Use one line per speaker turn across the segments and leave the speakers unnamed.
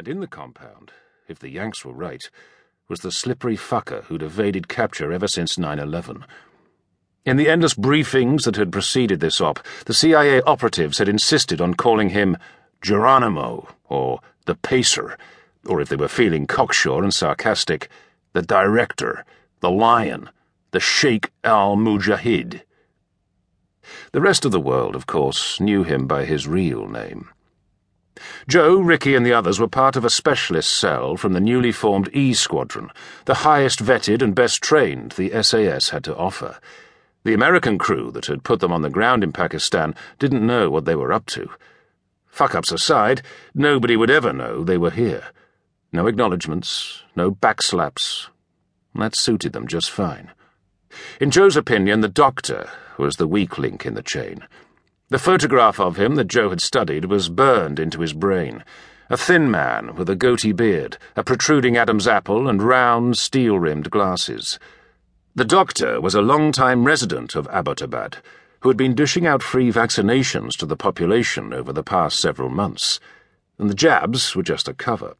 And in the compound, if the Yanks were right, was the slippery fucker who'd evaded capture ever since 9 11. In the endless briefings that had preceded this op, the CIA operatives had insisted on calling him Geronimo, or the Pacer, or if they were feeling cocksure and sarcastic, the Director, the Lion, the Sheikh al Mujahid. The rest of the world, of course, knew him by his real name. Joe, Ricky, and the others were part of a specialist cell from the newly formed E Squadron, the highest vetted and best trained the SAS had to offer. The American crew that had put them on the ground in Pakistan didn't know what they were up to. Fuck ups aside, nobody would ever know they were here. No acknowledgements, no backslaps. That suited them just fine. In Joe's opinion, the doctor was the weak link in the chain. The photograph of him that Joe had studied was burned into his brain. A thin man with a goatee beard, a protruding Adam's apple, and round, steel rimmed glasses. The doctor was a long-time resident of Abbottabad, who had been dishing out free vaccinations to the population over the past several months. And the jabs were just a cover.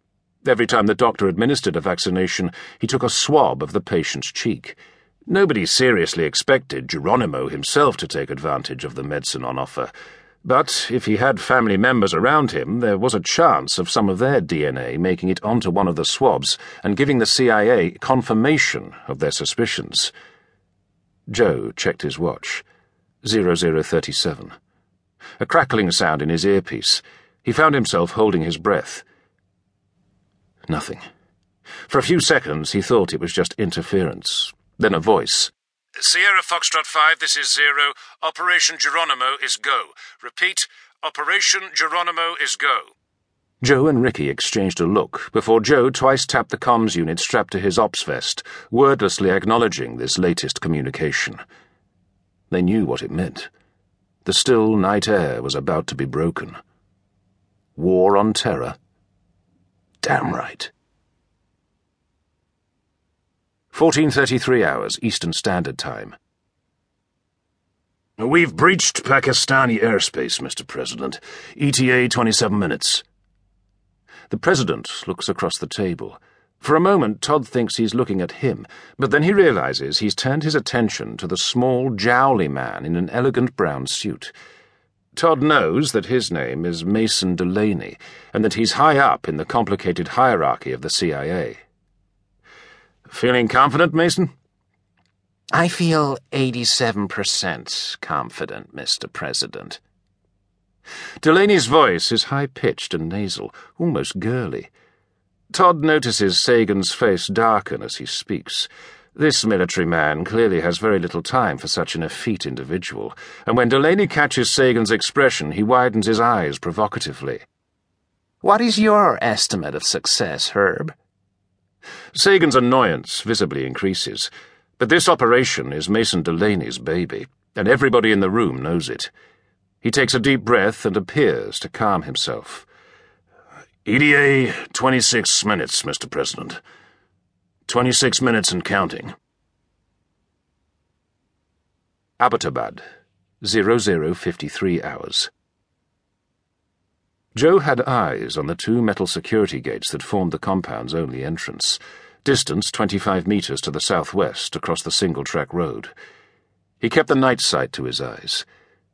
Every time the doctor administered a vaccination, he took a swab of the patient's cheek. Nobody seriously expected Geronimo himself to take advantage of the medicine on offer. But if he had family members around him, there was a chance of some of their DNA making it onto one of the swabs and giving the CIA confirmation of their suspicions. Joe checked his watch. 0037. A crackling sound in his earpiece. He found himself holding his breath. Nothing. For a few seconds he thought it was just interference. Then a voice.
Sierra Foxtrot 5, this is Zero. Operation Geronimo is go. Repeat, Operation Geronimo is go.
Joe and Ricky exchanged a look before Joe twice tapped the comms unit strapped to his ops vest, wordlessly acknowledging this latest communication. They knew what it meant. The still night air was about to be broken. War on terror? Damn right. 1433 hours, Eastern Standard Time.
We've breached Pakistani airspace, Mr. President. ETA 27 minutes.
The President looks across the table. For a moment, Todd thinks he's looking at him, but then he realizes he's turned his attention to the small, jowly man in an elegant brown suit. Todd knows that his name is Mason Delaney, and that he's high up in the complicated hierarchy of the CIA. Feeling confident, Mason?
I feel 87% confident, Mr. President.
Delaney's voice is high pitched and nasal, almost girly. Todd notices Sagan's face darken as he speaks. This military man clearly has very little time for such an effete individual, and when Delaney catches Sagan's expression, he widens his eyes provocatively.
What is your estimate of success, Herb?
Sagan's annoyance visibly increases, but this operation is Mason Delaney's baby, and everybody in the room knows it. He takes a deep breath and appears to calm himself.
ETA 26 minutes, Mr. President. 26 minutes and counting.
Abbottabad, 0053 hours. Joe had eyes on the two metal security gates that formed the compound's only entrance, distance 25 metres to the southwest across the single track road. He kept the night sight to his eyes.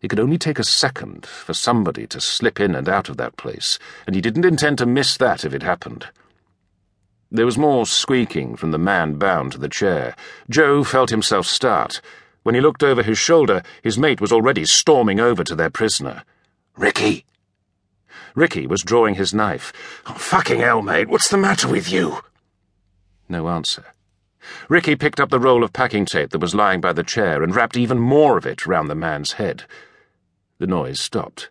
It could only take a second for somebody to slip in and out of that place, and he didn't intend to miss that if it happened. There was more squeaking from the man bound to the chair. Joe felt himself start. When he looked over his shoulder, his mate was already storming over to their prisoner.
Ricky!
Ricky was drawing his knife.
Oh, fucking hell, mate, what's the matter with you?
No answer. Ricky picked up the roll of packing tape that was lying by the chair and wrapped even more of it round the man's head. The noise stopped.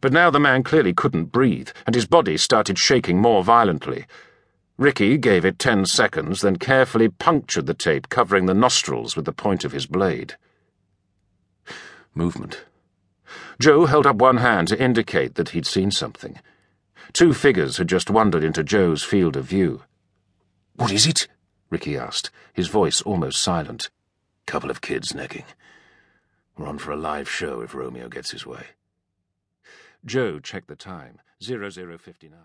But now the man clearly couldn't breathe, and his body started shaking more violently. Ricky gave it ten seconds, then carefully punctured the tape covering the nostrils with the point of his blade. Movement. Joe held up one hand to indicate that he'd seen something. Two figures had just wandered into Joe's field of view.
What is it?
Ricky asked, his voice almost silent.
Couple of kids necking. We're on for a live show if Romeo gets his way.
Joe checked the time. 0059.